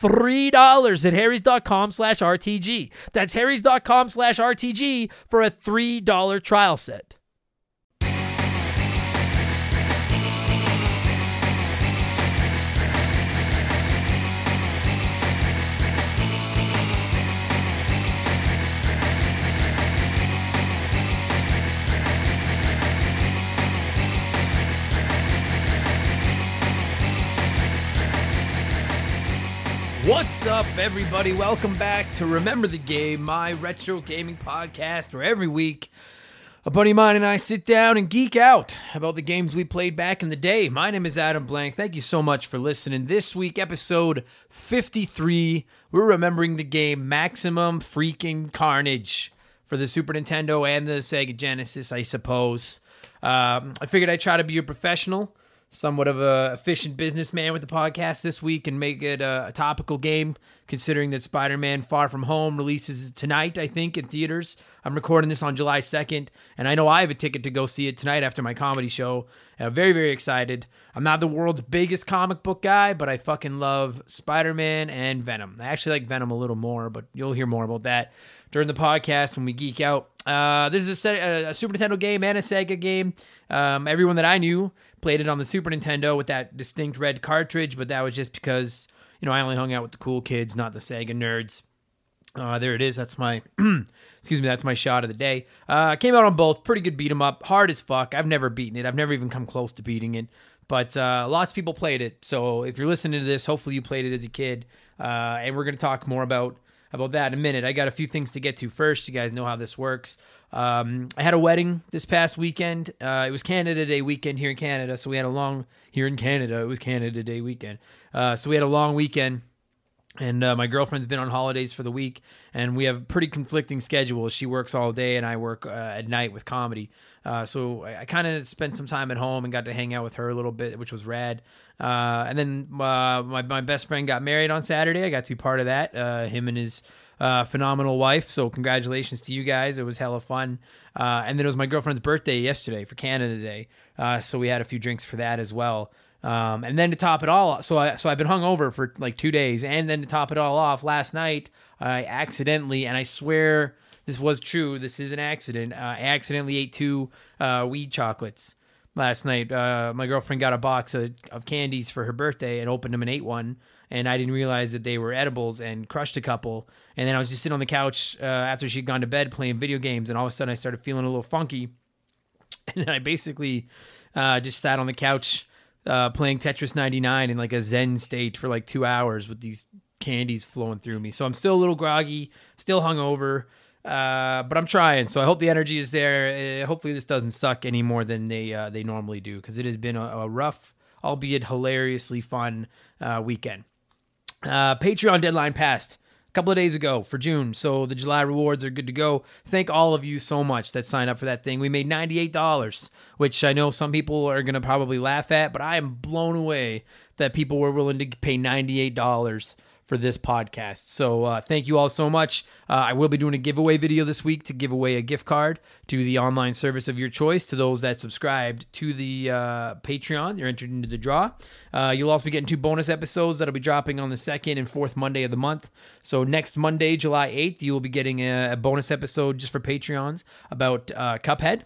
$3 at harrys.com slash RTG. That's harrys.com slash RTG for a $3 trial set. Up, everybody? Welcome back to Remember the Game, my retro gaming podcast, where every week a buddy of mine and I sit down and geek out about the games we played back in the day. My name is Adam Blank. Thank you so much for listening. This week, episode 53, we're remembering the game Maximum Freaking Carnage for the Super Nintendo and the Sega Genesis, I suppose. Um, I figured I'd try to be a professional somewhat of a efficient businessman with the podcast this week and make it a, a topical game considering that spider-man far from home releases tonight i think in theaters. I'm recording this on july 2nd and i know i have a ticket to go see it tonight after my comedy show. I'm very very excited. I'm not the world's biggest comic book guy but i fucking love spider-man and venom. I actually like venom a little more but you'll hear more about that during the podcast when we geek out. Uh, this is a, a, super nintendo game and a sega game. Um, everyone that i knew Played it on the Super Nintendo with that distinct red cartridge, but that was just because you know I only hung out with the cool kids, not the Sega nerds. Uh, there it is. That's my excuse me. That's my shot of the day. Uh, came out on both. Pretty good beat 'em up. Hard as fuck. I've never beaten it. I've never even come close to beating it. But uh, lots of people played it. So if you're listening to this, hopefully you played it as a kid. Uh, and we're gonna talk more about about that in a minute. I got a few things to get to first. You guys know how this works. Um, I had a wedding this past weekend. Uh, it was Canada Day weekend here in Canada, so we had a long here in Canada. It was Canada Day weekend, uh, so we had a long weekend. And uh, my girlfriend's been on holidays for the week, and we have pretty conflicting schedules. She works all day, and I work uh, at night with comedy. Uh, so I, I kind of spent some time at home and got to hang out with her a little bit, which was rad. Uh, and then my my best friend got married on Saturday. I got to be part of that. him and his uh, phenomenal wife. So congratulations to you guys. It was hella fun. Uh, and then it was my girlfriend's birthday yesterday for Canada Day. Uh, so we had a few drinks for that as well. Um, and then to top it all, so I so I've been hungover for like two days, and then to top it all off, last night I accidentally, and I swear this was true, this is an accident. Uh, I accidentally ate two uh, weed chocolates last night. Uh, my girlfriend got a box of, of candies for her birthday and opened them and ate one and I didn't realize that they were edibles and crushed a couple. And then I was just sitting on the couch uh, after she'd gone to bed playing video games, and all of a sudden I started feeling a little funky. And then I basically uh, just sat on the couch uh, playing Tetris 99 in like a Zen state for like two hours with these candies flowing through me. So I'm still a little groggy, still hungover. Uh, but I'm trying, so I hope the energy is there. Uh, hopefully, this doesn't suck any more than they uh, they normally do, because it has been a, a, rough, albeit hilariously fun uh, weekend. Uh, Patreon deadline passed a couple of days ago for June. So the July rewards are good to go. Thank all of you so much that signed up for that thing. We made $98, which I know some people are going to probably laugh at, but I am blown away that people were willing to pay $98 for this podcast. So uh, thank you all so much. Uh, I will be doing a giveaway video this week to give away a gift card to the online service of your choice to those that subscribed to the uh, Patreon. You're entered into the draw. Uh, you'll also be getting two bonus episodes that'll be dropping on the second and fourth Monday of the month. So next Monday, July 8th, you will be getting a, a bonus episode just for Patreons about uh, Cuphead.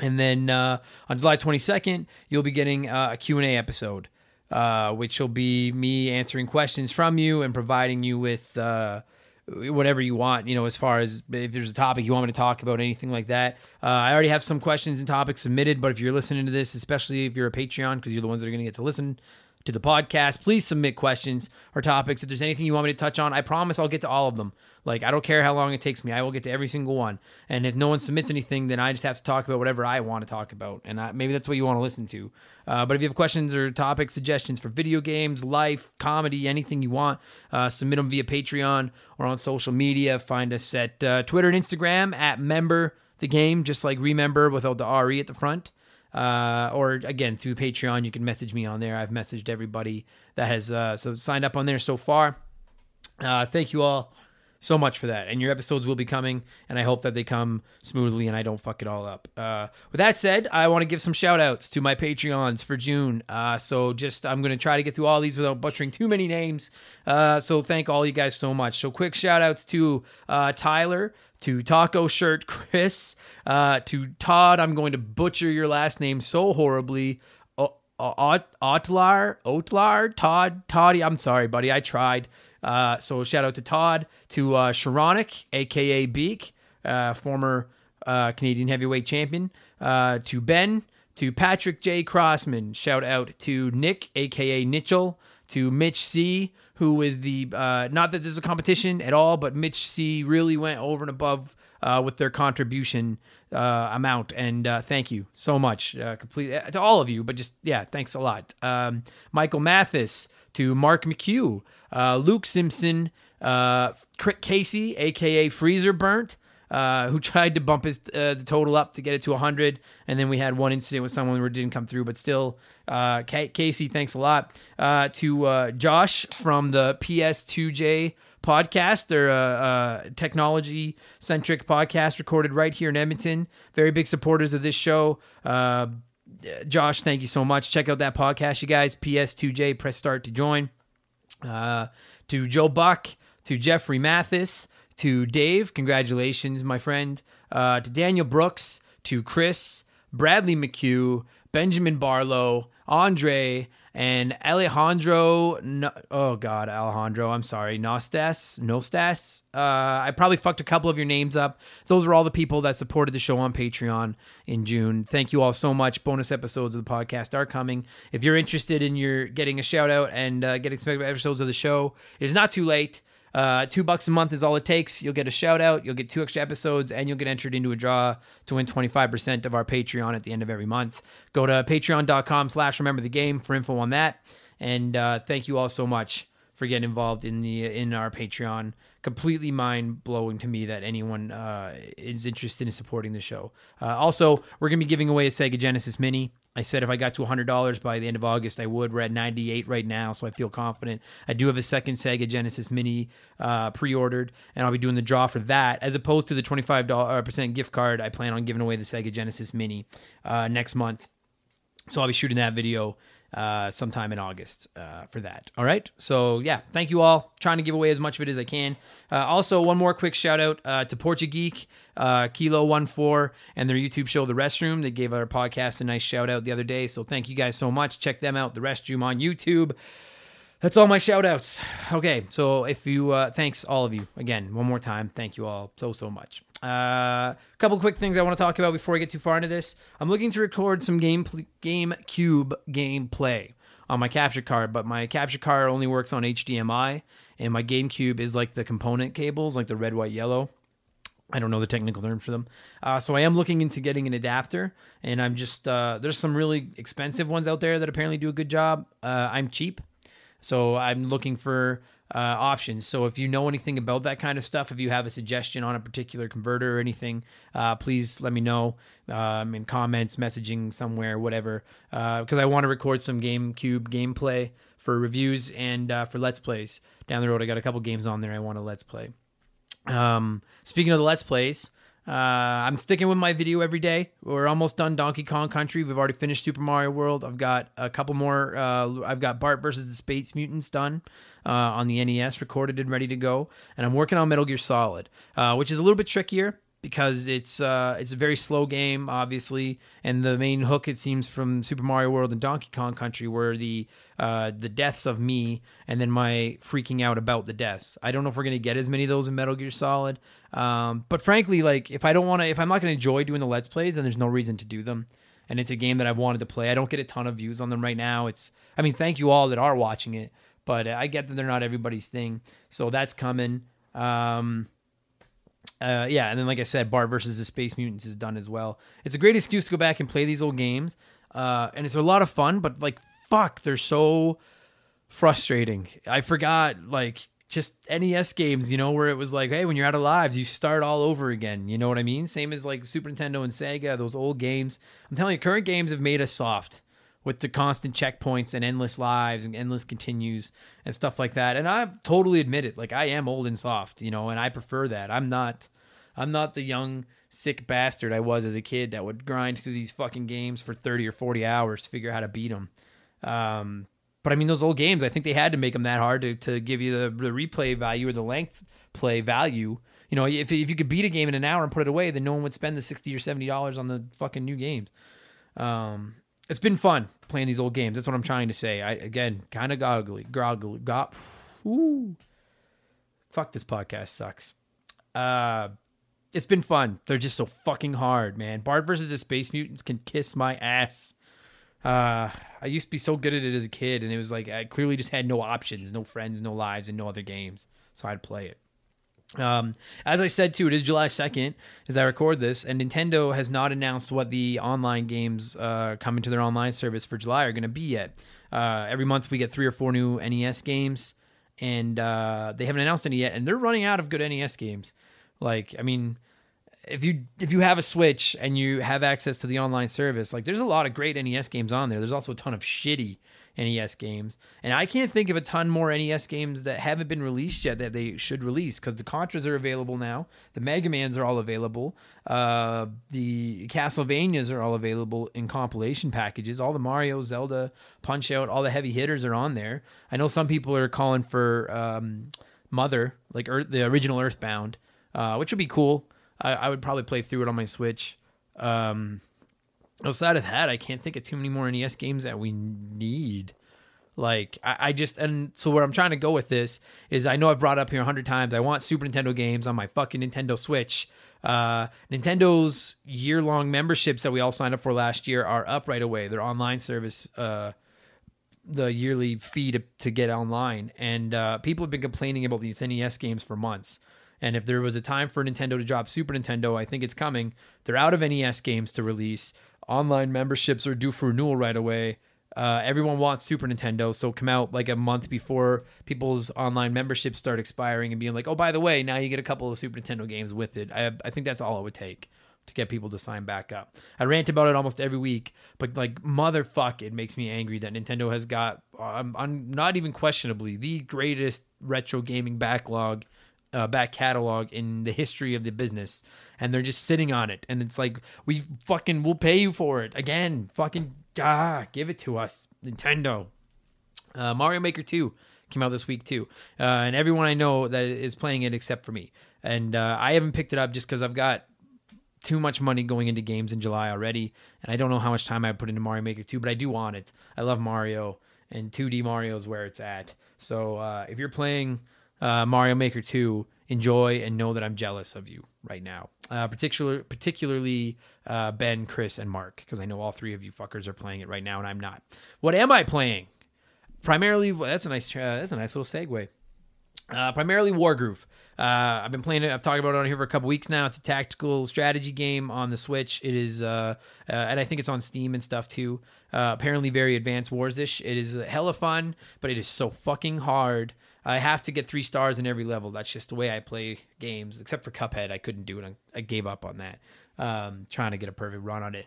And then uh, on July 22nd, you'll be getting a Q&A episode uh, which will be me answering questions from you and providing you with uh, whatever you want. You know, as far as if there's a topic you want me to talk about, anything like that. Uh, I already have some questions and topics submitted, but if you're listening to this, especially if you're a Patreon, because you're the ones that are going to get to listen to the podcast, please submit questions or topics. If there's anything you want me to touch on, I promise I'll get to all of them. Like, I don't care how long it takes me. I will get to every single one. And if no one submits anything, then I just have to talk about whatever I want to talk about. And I, maybe that's what you want to listen to. Uh, but if you have questions or topic suggestions for video games, life, comedy, anything you want, uh, submit them via Patreon or on social media. Find us at uh, Twitter and Instagram at member the game, just like remember without the RE at the front. Uh, or again through Patreon, you can message me on there. I've messaged everybody that has uh, so signed up on there so far. Uh, thank you all so much for that. And your episodes will be coming, and I hope that they come smoothly and I don't fuck it all up. Uh, with that said, I want to give some shout outs to my Patreons for June. Uh, so just, I'm going to try to get through all these without butchering too many names. Uh, so thank all you guys so much. So quick shout outs to uh, Tyler, to Taco Shirt Chris, uh, to Todd. I'm going to butcher your last name so horribly. Otlar, Otlar, Todd, Toddy. I'm sorry, buddy. I tried. Uh, so shout out to Todd, to uh, Sharonic, aka Beak, uh, former uh, Canadian heavyweight champion, uh, to Ben, to Patrick J. Crossman. Shout out to Nick, aka Nitchell, to Mitch C, who is the uh, not that this is a competition at all, but Mitch C really went over and above uh, with their contribution amount. And thank you so much, complete uh, to all of you. But just yeah, thanks a lot. Um, Michael Mathis to Mark McHugh, uh, Luke Simpson, uh, Casey, aka Freezer Burnt. Uh, who tried to bump his uh, the total up to get it to 100, and then we had one incident with someone it didn't come through. But still, uh, Casey, thanks a lot uh, to uh, Josh from the PS2J podcast. They're a, technology centric podcast recorded right here in Edmonton. Very big supporters of this show. Josh, thank you so much. Check out that podcast, you guys. PS2J, press start to join. Uh, to Joe Buck, to Jeffrey Mathis, to Dave, congratulations, my friend. Uh, to Daniel Brooks, to Chris, Bradley McHugh, Benjamin Barlow, Andre, and Alejandro. Oh God, Alejandro. I'm sorry, Nostas, Nostas. Uh, I probably fucked a couple of your names up. Those are all the people that supported the show on Patreon in June. Thank you all so much. Bonus episodes of the podcast are coming. If you're interested in your getting a shout out and uh, getting special episodes of the show, it's not too late. Uh, two bucks a month is all it takes. You'll get a shout out, you'll get two extra episodes, and you'll get entered into a draw to win 25% of our Patreon at the end of every month. Go to patreon.com slash remember the game for info on that. And uh, thank you all so much for getting involved in the in our Patreon. Completely mind blowing to me that anyone uh, is interested in supporting the show. Uh, also, we're gonna be giving away a Sega Genesis Mini. I said if I got to $100 by the end of August, I would. We're at 98 right now, so I feel confident. I do have a second Sega Genesis Mini uh, pre-ordered, and I'll be doing the draw for that, as opposed to the 25 percent gift card. I plan on giving away the Sega Genesis Mini uh, next month, so I'll be shooting that video uh, sometime in August uh, for that. All right. So yeah, thank you all. Trying to give away as much of it as I can. Uh, also, one more quick shout out uh, to Portugeek, uh, Kilo One Four, and their YouTube show, The Restroom. They gave our podcast a nice shout out the other day. So thank you guys so much. Check them out, The Restroom on YouTube. That's all my shout outs. Okay, so if you, uh, thanks all of you again, one more time. Thank you all so, so much. A uh, couple quick things I want to talk about before I get too far into this. I'm looking to record some game GameCube gameplay on my capture card, but my capture card only works on HDMI, and my GameCube is like the component cables, like the red, white, yellow. I don't know the technical term for them. Uh, so I am looking into getting an adapter, and I'm just uh, there's some really expensive ones out there that apparently do a good job. Uh, I'm cheap, so I'm looking for uh, options. So if you know anything about that kind of stuff, if you have a suggestion on a particular converter or anything, uh, please let me know um, in comments, messaging somewhere, whatever. Because I want to record some GameCube gameplay for reviews and uh, for Let's Plays down the road. I got a couple games on there I want to Let's Play. Um, speaking of the Let's Plays, uh, I'm sticking with my video every day. We're almost done Donkey Kong Country. We've already finished Super Mario World. I've got a couple more. Uh, I've got Bart versus the Space Mutants done uh, on the NES, recorded and ready to go. And I'm working on Metal Gear Solid, uh, which is a little bit trickier because it's uh, it's a very slow game, obviously, and the main hook it seems from Super Mario World and Donkey Kong Country were the uh, the deaths of me and then my freaking out about the deaths. I don't know if we're gonna get as many of those in Metal Gear Solid, um, but frankly, like if I don't want to, if I'm not gonna enjoy doing the Let's Plays, then there's no reason to do them. And it's a game that I've wanted to play. I don't get a ton of views on them right now. It's, I mean, thank you all that are watching it, but I get that they're not everybody's thing. So that's coming. Um, uh, yeah, and then like I said, Bart versus the Space Mutants is done as well. It's a great excuse to go back and play these old games, uh, and it's a lot of fun. But like, fuck, they're so frustrating. I forgot like just NES games, you know, where it was like, hey, when you're out of lives, you start all over again. You know what I mean? Same as like Super Nintendo and Sega, those old games. I'm telling you, current games have made us soft with the constant checkpoints and endless lives and endless continues and stuff like that. And I totally admit it. Like I am old and soft, you know, and I prefer that. I'm not I'm not the young sick bastard I was as a kid that would grind through these fucking games for 30 or 40 hours to figure out how to beat them. Um, but I mean, those old games, I think they had to make them that hard to, to give you the, the replay value or the length play value. You know, if, if you could beat a game in an hour and put it away, then no one would spend the 60 or $70 on the fucking new games. Um, it's been fun playing these old games. That's what I'm trying to say. I again kind of goggly, groggly, got. Ooh, fuck this podcast sucks. Uh, it's been fun. They're just so fucking hard, man. Bart versus the Space Mutants can kiss my ass. Uh, I used to be so good at it as a kid, and it was like I clearly just had no options, no friends, no lives, and no other games, so I'd play it. Um, as I said too, it is July 2nd as I record this, and Nintendo has not announced what the online games uh, coming to their online service for July are going to be yet. Uh, every month we get three or four new NES games, and uh, they haven't announced any yet, and they're running out of good NES games. Like, I mean, if you if you have a Switch and you have access to the online service, like there's a lot of great NES games on there. There's also a ton of shitty NES games. And I can't think of a ton more NES games that haven't been released yet that they should release because the Contras are available now. The Mega Mans are all available. Uh, the Castlevanias are all available in compilation packages. All the Mario, Zelda, Punch Out, all the heavy hitters are on there. I know some people are calling for um, Mother, like Earth, the original Earthbound, uh, which would be cool. I, I, would probably play through it on my Switch. Um, outside of that, I can't think of too many more NES games that we need. Like I, I, just and so where I'm trying to go with this is I know I've brought up here a hundred times. I want Super Nintendo games on my fucking Nintendo Switch. Uh, Nintendo's year long memberships that we all signed up for last year are up right away. Their online service, uh, the yearly fee to, to get online, and uh, people have been complaining about these NES games for months. And if there was a time for Nintendo to drop Super Nintendo, I think it's coming. They're out of NES games to release online memberships are due for renewal right away. Uh, everyone wants Super Nintendo, so come out like a month before people's online memberships start expiring and being like, oh, by the way, now you get a couple of Super Nintendo games with it. I, I think that's all it would take to get people to sign back up. I rant about it almost every week, but like motherfuck, it makes me angry that Nintendo has got, um, I'm not even questionably, the greatest retro gaming backlog uh, back catalog in the history of the business, and they're just sitting on it. And it's like we fucking will pay you for it again. Fucking ah, give it to us, Nintendo. Uh, Mario Maker Two came out this week too, uh, and everyone I know that is playing it except for me. And uh, I haven't picked it up just because I've got too much money going into games in July already, and I don't know how much time I put into Mario Maker 2, but I do want it. I love Mario, and 2D Mario is where it's at. So uh, if you're playing uh, Mario Maker 2, enjoy and know that I'm jealous of you right now. Uh, particular, particularly uh, Ben, Chris, and Mark, because I know all three of you fuckers are playing it right now, and I'm not. What am I playing? Primarily, well, that's a nice, uh, that's a nice little segue. Uh, primarily Wargroove. Uh, I've been playing it. I've talked about it on here for a couple weeks now. It's a tactical strategy game on the Switch. It is, uh, uh, and I think it's on Steam and stuff too. Uh, apparently, very Advance Wars ish. It is hella fun, but it is so fucking hard. I have to get three stars in every level. That's just the way I play games. Except for Cuphead, I couldn't do it. I gave up on that. Um, trying to get a perfect run on it.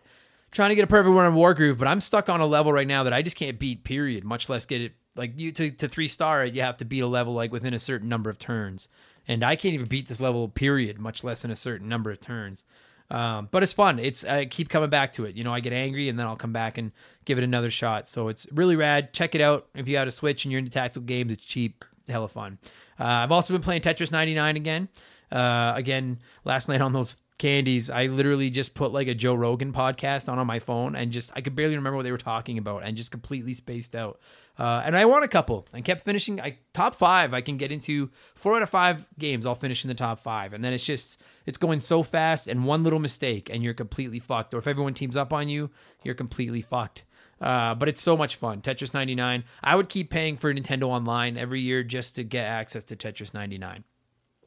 Trying to get a perfect run on Wargroove, but I'm stuck on a level right now that I just can't beat. Period. Much less get it like you to to three star it. You have to beat a level like within a certain number of turns, and I can't even beat this level. Period. Much less in a certain number of turns. Um, but it's fun. It's I keep coming back to it. You know, I get angry and then I'll come back and give it another shot. So it's really rad. Check it out if you got a Switch and you're into tactical games. It's cheap, hella fun. Uh, I've also been playing Tetris 99 again. Uh, again, last night on those candies, I literally just put like a Joe Rogan podcast on on my phone and just I could barely remember what they were talking about and just completely spaced out. Uh, and I won a couple and kept finishing. I top five. I can get into four out of five games. I'll finish in the top five, and then it's just it's going so fast. And one little mistake, and you're completely fucked. Or if everyone teams up on you, you're completely fucked. Uh, but it's so much fun. Tetris 99. I would keep paying for Nintendo Online every year just to get access to Tetris 99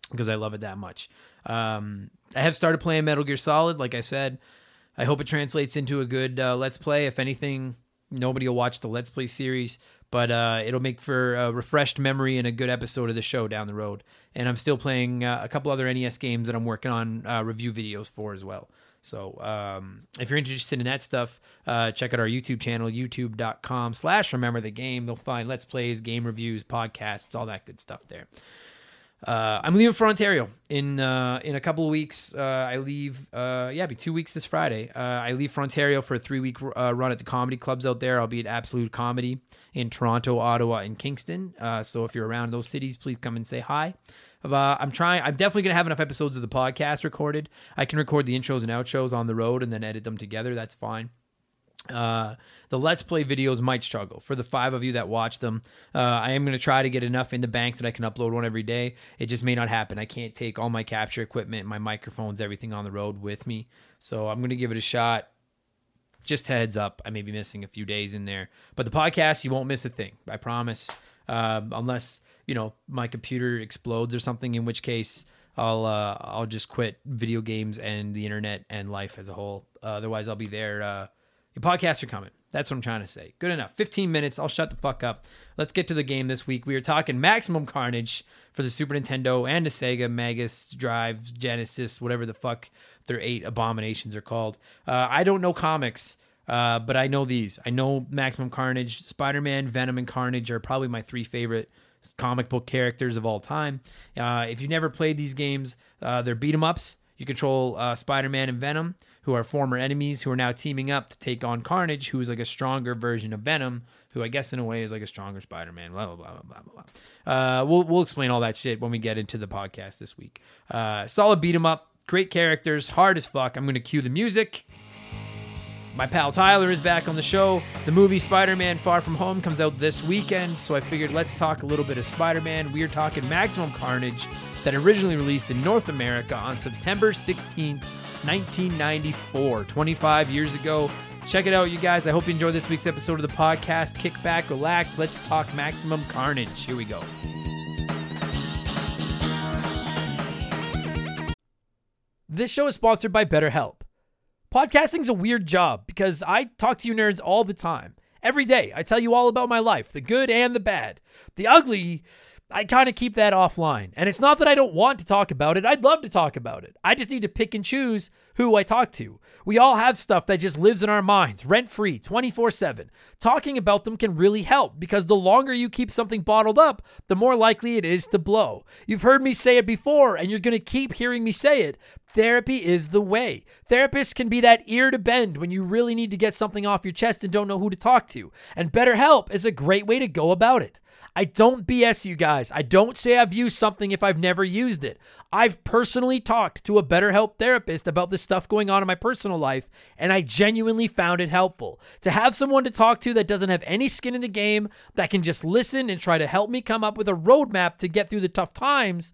because I love it that much. Um, I have started playing Metal Gear Solid, like I said. I hope it translates into a good uh, Let's Play. If anything, nobody will watch the Let's Play series but uh, it'll make for a refreshed memory and a good episode of the show down the road. And I'm still playing uh, a couple other NES games that I'm working on uh, review videos for as well. So um, if you're interested in that stuff, uh, check out our YouTube channel, youtube.com slash remember the game. They'll find Let's Plays, game reviews, podcasts, all that good stuff there. Uh, I'm leaving for Ontario in uh, in a couple of weeks. Uh, I leave. Uh, yeah, be two weeks this Friday. Uh, I leave for Ontario for a three week uh, run at the comedy clubs out there. I'll be at Absolute Comedy in Toronto, Ottawa, and Kingston. so if you're around those cities, please come and say hi. I'm trying. I'm definitely gonna have enough episodes of the podcast recorded. I can record the intros and outros on the road and then edit them together. That's fine. Uh, the Let's Play videos might struggle. For the five of you that watch them, uh, I am going to try to get enough in the bank that I can upload one every day. It just may not happen. I can't take all my capture equipment, my microphones, everything on the road with me. So I'm going to give it a shot. Just heads up, I may be missing a few days in there. But the podcast, you won't miss a thing. I promise. Uh, unless, you know, my computer explodes or something, in which case. I'll uh, I'll just quit video games and the internet and life as a whole. Uh, otherwise, I'll be there uh, your podcasts are coming. That's what I'm trying to say. Good enough. 15 minutes. I'll shut the fuck up. Let's get to the game this week. We are talking Maximum Carnage for the Super Nintendo and the Sega Mega Drive Genesis, whatever the fuck their eight abominations are called. Uh, I don't know comics, uh, but I know these. I know Maximum Carnage, Spider Man, Venom, and Carnage are probably my three favorite comic book characters of all time. Uh, if you've never played these games, uh, they're beat 'em ups. You control uh, Spider Man and Venom who are former enemies who are now teaming up to take on Carnage, who is like a stronger version of Venom, who I guess in a way is like a stronger Spider-Man. Blah blah blah blah blah. blah. Uh, we'll we'll explain all that shit when we get into the podcast this week. Uh, solid beat 'em up, great characters, hard as fuck. I'm gonna cue the music. My pal Tyler is back on the show. The movie Spider Man Far From Home comes out this weekend, so I figured let's talk a little bit of Spider Man. We are talking Maximum Carnage, that originally released in North America on September 16th, 1994, 25 years ago. Check it out, you guys. I hope you enjoyed this week's episode of the podcast. Kick back, relax, let's talk maximum carnage. Here we go. This show is sponsored by BetterHelp. Podcasting's a weird job because I talk to you nerds all the time. Every day, I tell you all about my life, the good and the bad. The ugly I kind of keep that offline. And it's not that I don't want to talk about it. I'd love to talk about it. I just need to pick and choose who I talk to. We all have stuff that just lives in our minds, rent free, 24 7. Talking about them can really help because the longer you keep something bottled up, the more likely it is to blow. You've heard me say it before, and you're going to keep hearing me say it. Therapy is the way. Therapists can be that ear to bend when you really need to get something off your chest and don't know who to talk to. And BetterHelp is a great way to go about it. I don't BS you guys. I don't say I've used something if I've never used it. I've personally talked to a BetterHelp therapist about the stuff going on in my personal life, and I genuinely found it helpful. To have someone to talk to that doesn't have any skin in the game, that can just listen and try to help me come up with a roadmap to get through the tough times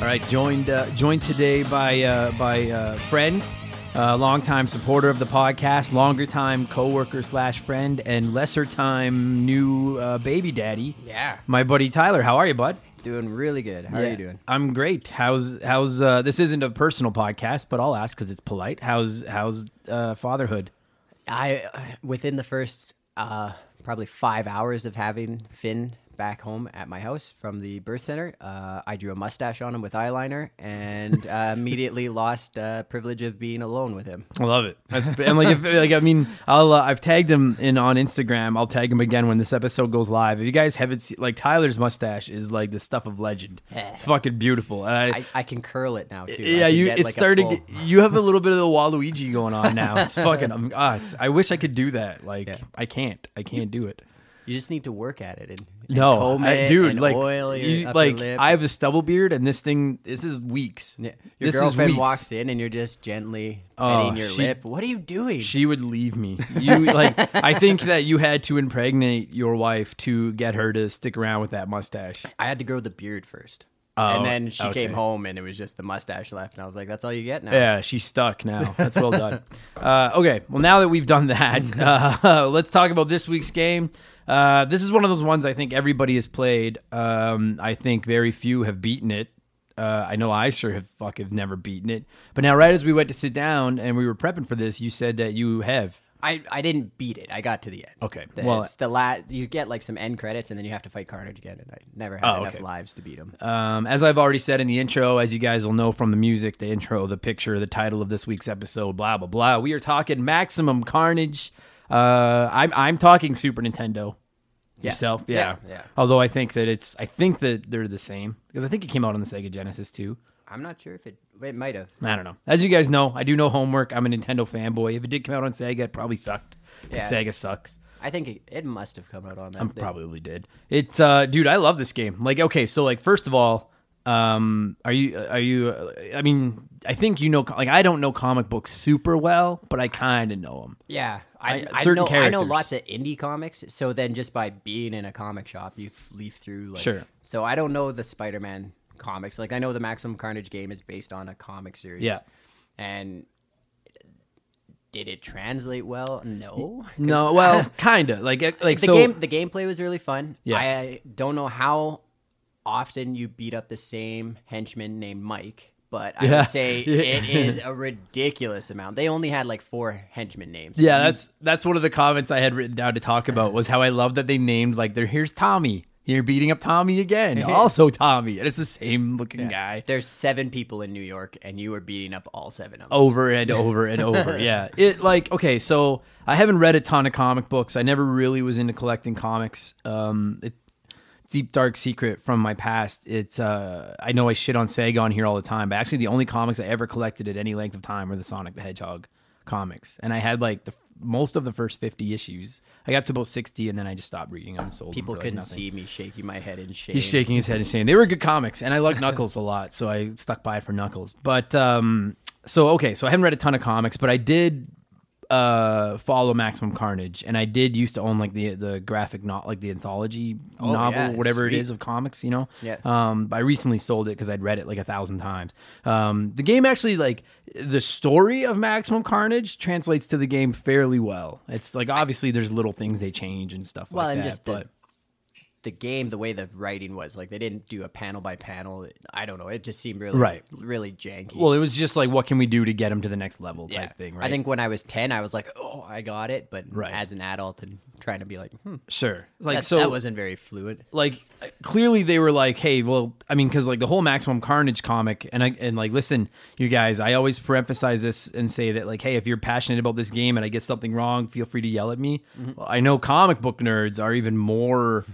All right, joined uh, joined today by uh, by uh, friend, uh, longtime supporter of the podcast, longer time coworker slash friend, and lesser time new uh, baby daddy. Yeah. my buddy Tyler. How are you, bud? Doing really good. How are Yeah, you doing? I'm great. How's how's uh, this isn't a personal podcast, but I'll ask because it's polite. How's how's uh, fatherhood? I within the first uh, probably five hours of having Finn back home at my house from the birth center, uh, I drew a mustache on him with eyeliner and uh, immediately lost uh, privilege of being alone with him. I love it. That's, and like, if, like I mean, I'll uh, I've tagged him in on Instagram. I'll tag him again when this episode goes live. If you guys haven't seen, like Tyler's mustache is like the stuff of legend. It's fucking beautiful. And I, I, I can curl it now too. Yeah, you it's like, starting. You have a little bit of the Waluigi going on now. It's fucking. I'm, ah, it's, I wish I could do that. Like Yeah. I can't. I can't do it. You just need to work at it and No, I, dude, like, you- like. I have a stubble beard, and this thing, this is weeks. Yeah. Your this is girlfriend walks in and you're just gently Oh, petting your she- lip. What are you doing? She would leave me. You like, I think that you had to impregnate your wife to get her to stick around with that mustache. I had to grow the beard first. Oh, and then she okay. came home and it was just the mustache left. And I was like, that's all you get now. Yeah, she's stuck now. That's well done. Uh, okay, well now that we've done that, uh, let's talk about this week's game. Uh, this is one of those ones I think everybody has played. Um, I think very few have beaten it. Uh, I know I sure have fuck have never beaten it. But now, right as we went to sit down and we were prepping for this, you said that you have. I, I didn't beat it. I got to the end. Okay, The, well- it's the la- you get like some end credits and then you have to fight Carnage again. And I never had Oh, enough okay. lives to beat him. Um, as I've already said in the intro, as you guys will know from the music, the intro, the picture, the title of this week's episode, blah blah blah. We are talking Maximum Carnage. Uh, I'm I'm talking Super Nintendo. Yeah. Yourself, yeah. Yeah, yeah. Although I think that it's, I think that they're the same because I think it came out on the Sega Genesis too. I'm not sure if it, it might have. I don't know. As you guys know, I do no homework. I'm a Nintendo fanboy. If it did come out on Sega, it probably sucked. Yeah. Sega sucks. I think it, it must have come out on that. I'm probably did. It, uh, dude, I love this game. Like, okay, so like, first of all, um, are you, are you? I mean, I think you know, like, I don't know comic books super well, but I kind of know them. Yeah. I, I- I, certain know, I know lots of indie comics. So then just by being in a comic shop, you leaf through. Like, Sure. So I don't know the Spider Man comics. Like I know the Maximum Carnage game is based on a comic series. Yeah. And did it translate well? No. No, well, kind of like, like the so. game the gameplay was really fun. Yeah. I don't know how often you beat up the same henchman named Mike, but I Yeah. would say it is a ridiculous amount. They only had like four henchmen names. Yeah, that's that's one of the comments I had written down to talk about was how I love that they named like there here's Tommy. You're beating up Tommy again. also Tommy. And it's the same looking guy. There's seven people in New York, and you were beating up all seven of them. Over and over and over. Yeah. It like okay, so I haven't read a ton of comic books. I never really was into collecting comics. Um it, deep dark secret from my past. It's uh I know I shit on Sega on here all the time, but actually the only comics I ever collected at any length of time were the Sonic the Hedgehog comics. And I had like the most of the first 50 issues. I got to about 60 and then I just stopped reading them sold People them couldn't nothing. see me shaking my head in shame. He's shaking his head and saying they were good comics, and I like Knuckles a lot, so I stuck by it for Knuckles. But um, so okay, so I haven't read a ton of comics, but I did uh follow Maximum Carnage, and I did used to own like the the graphic not like the anthology Oh, novel, yeah, whatever it sweet. is of comics, you know. Yeah. Um, I recently sold it because I'd read it like a thousand times. Um, the game actually like the story of Maximum Carnage translates to the game fairly well. It's like obviously there's little things they change and stuff Well, like and that, just the, but. The game, the way the writing was, like they didn't do a panel by panel. I don't know. It just seemed really, Right. really janky. Well, it was just like, what can we do to get him to the next level type yeah. thing, right? I think when I was ten, I was like, "Oh, I got it," but Right. as an adult and trying to be like, "Hmm, sure. Like that, so, that wasn't very fluid." like clearly they were like, hey, well, I mean, because like the whole Maximum Carnage comic, and I and like, listen, you guys, I always emphasize this and say that like, hey, if you're passionate about this game and I get something wrong, feel free to yell at me. Well, I know comic book nerds are even more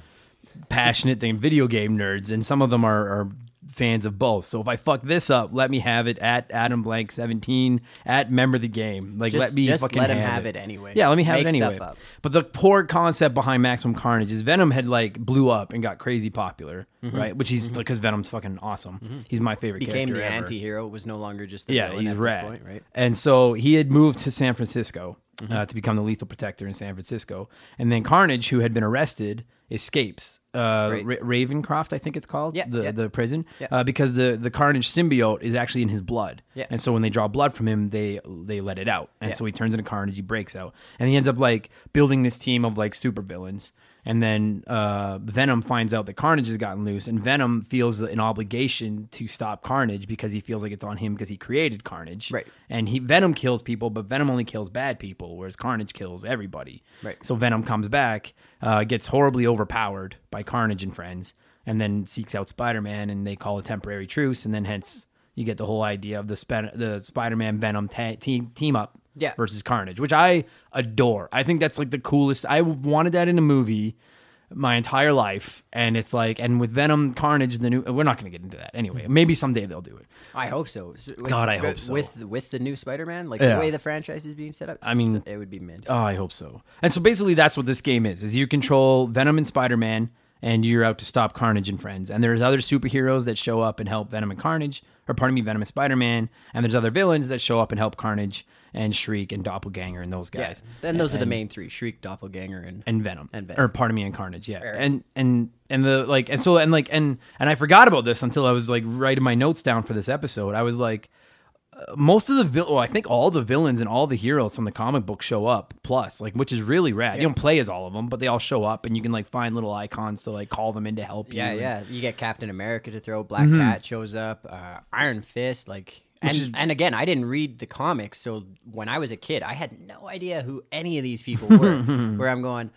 passionate than video game nerds, and some of them are, are fans of both. So if I fuck this up, let me have it at Adam Blank 17 at member the game. Like Just- let me just fucking let him have, have it anyway. Yeah, let me have Make it anyway. But the poor concept behind Maximum Carnage is Venom had like blew up and got crazy popular, Mm-hmm. right? Which he's because Venom's fucking awesome. He's my favorite Became the ever. anti-hero. Was no longer just the Yeah, villain he's at rad. this point, right? And so he had moved to San Francisco Mm-hmm. uh, to become the lethal protector in San Francisco. And then Carnage, who had been arrested, escapes. Uh, Right. Ra- Ravencroft, I think it's called, Yeah, the yeah. the prison, Yeah. uh, because the the Carnage symbiote is actually in his blood. Yeah. And so when they draw blood from him, they they let it out, and so he turns into Carnage. He breaks out, and he ends up like building this team of like supervillains. And then uh, Venom finds out that Carnage has gotten loose, and Venom feels an obligation to stop Carnage because he feels like it's on him because he created Carnage. Right. And he Venom kills people, but Venom only kills bad people, whereas Carnage kills everybody. Right. So Venom comes back, uh, gets horribly overpowered by Carnage and friends, and then seeks out Spider-Man, and they call a temporary truce, and then hence you get the whole idea of the Sp- the Spider-Man Venom ta- team team up Yeah. versus Carnage, which I adore. I think that's like the coolest. I wanted that in a movie my entire life, and it's like, and with Venom, Carnage, the new. We're not going to get into that anyway. Mm-hmm. Maybe someday they'll do it. I hope so. So with- God, I hope so. With with the new Spider-Man, like Yeah. the way the franchise is being set up. I mean- it would be mint. Oh, I hope so. And so basically, that's what this game is: is you control Venom and Spider Man, and you're out to stop Carnage and friends. And there's other superheroes that show up and help Venom and Carnage, or pardon me, Venom and Spider Man. And there's other villains that show up and help Carnage and Shriek and Doppelganger and those guys. yeah. Then those are the main three: Shriek, Doppelganger, and and Venom, And Venom. or pardon me, and Carnage, yeah, Right. and and and the like, and so and like and and I forgot about this until I was like writing my notes down for this episode. I was like, most of the vil- well, I think all the villains and all the heroes from the comic book show up. Plus, like, which is really rad. You don't play as all of them, but they all show up, and you can like find little icons to like call them in to help you. yeah, yeah. You get Captain America to throw. Black Cat shows up. Uh, Iron Fist, like. And, is- and again, I didn't read the comics, so when I was a kid, I had no idea who any of these people were. where I'm going,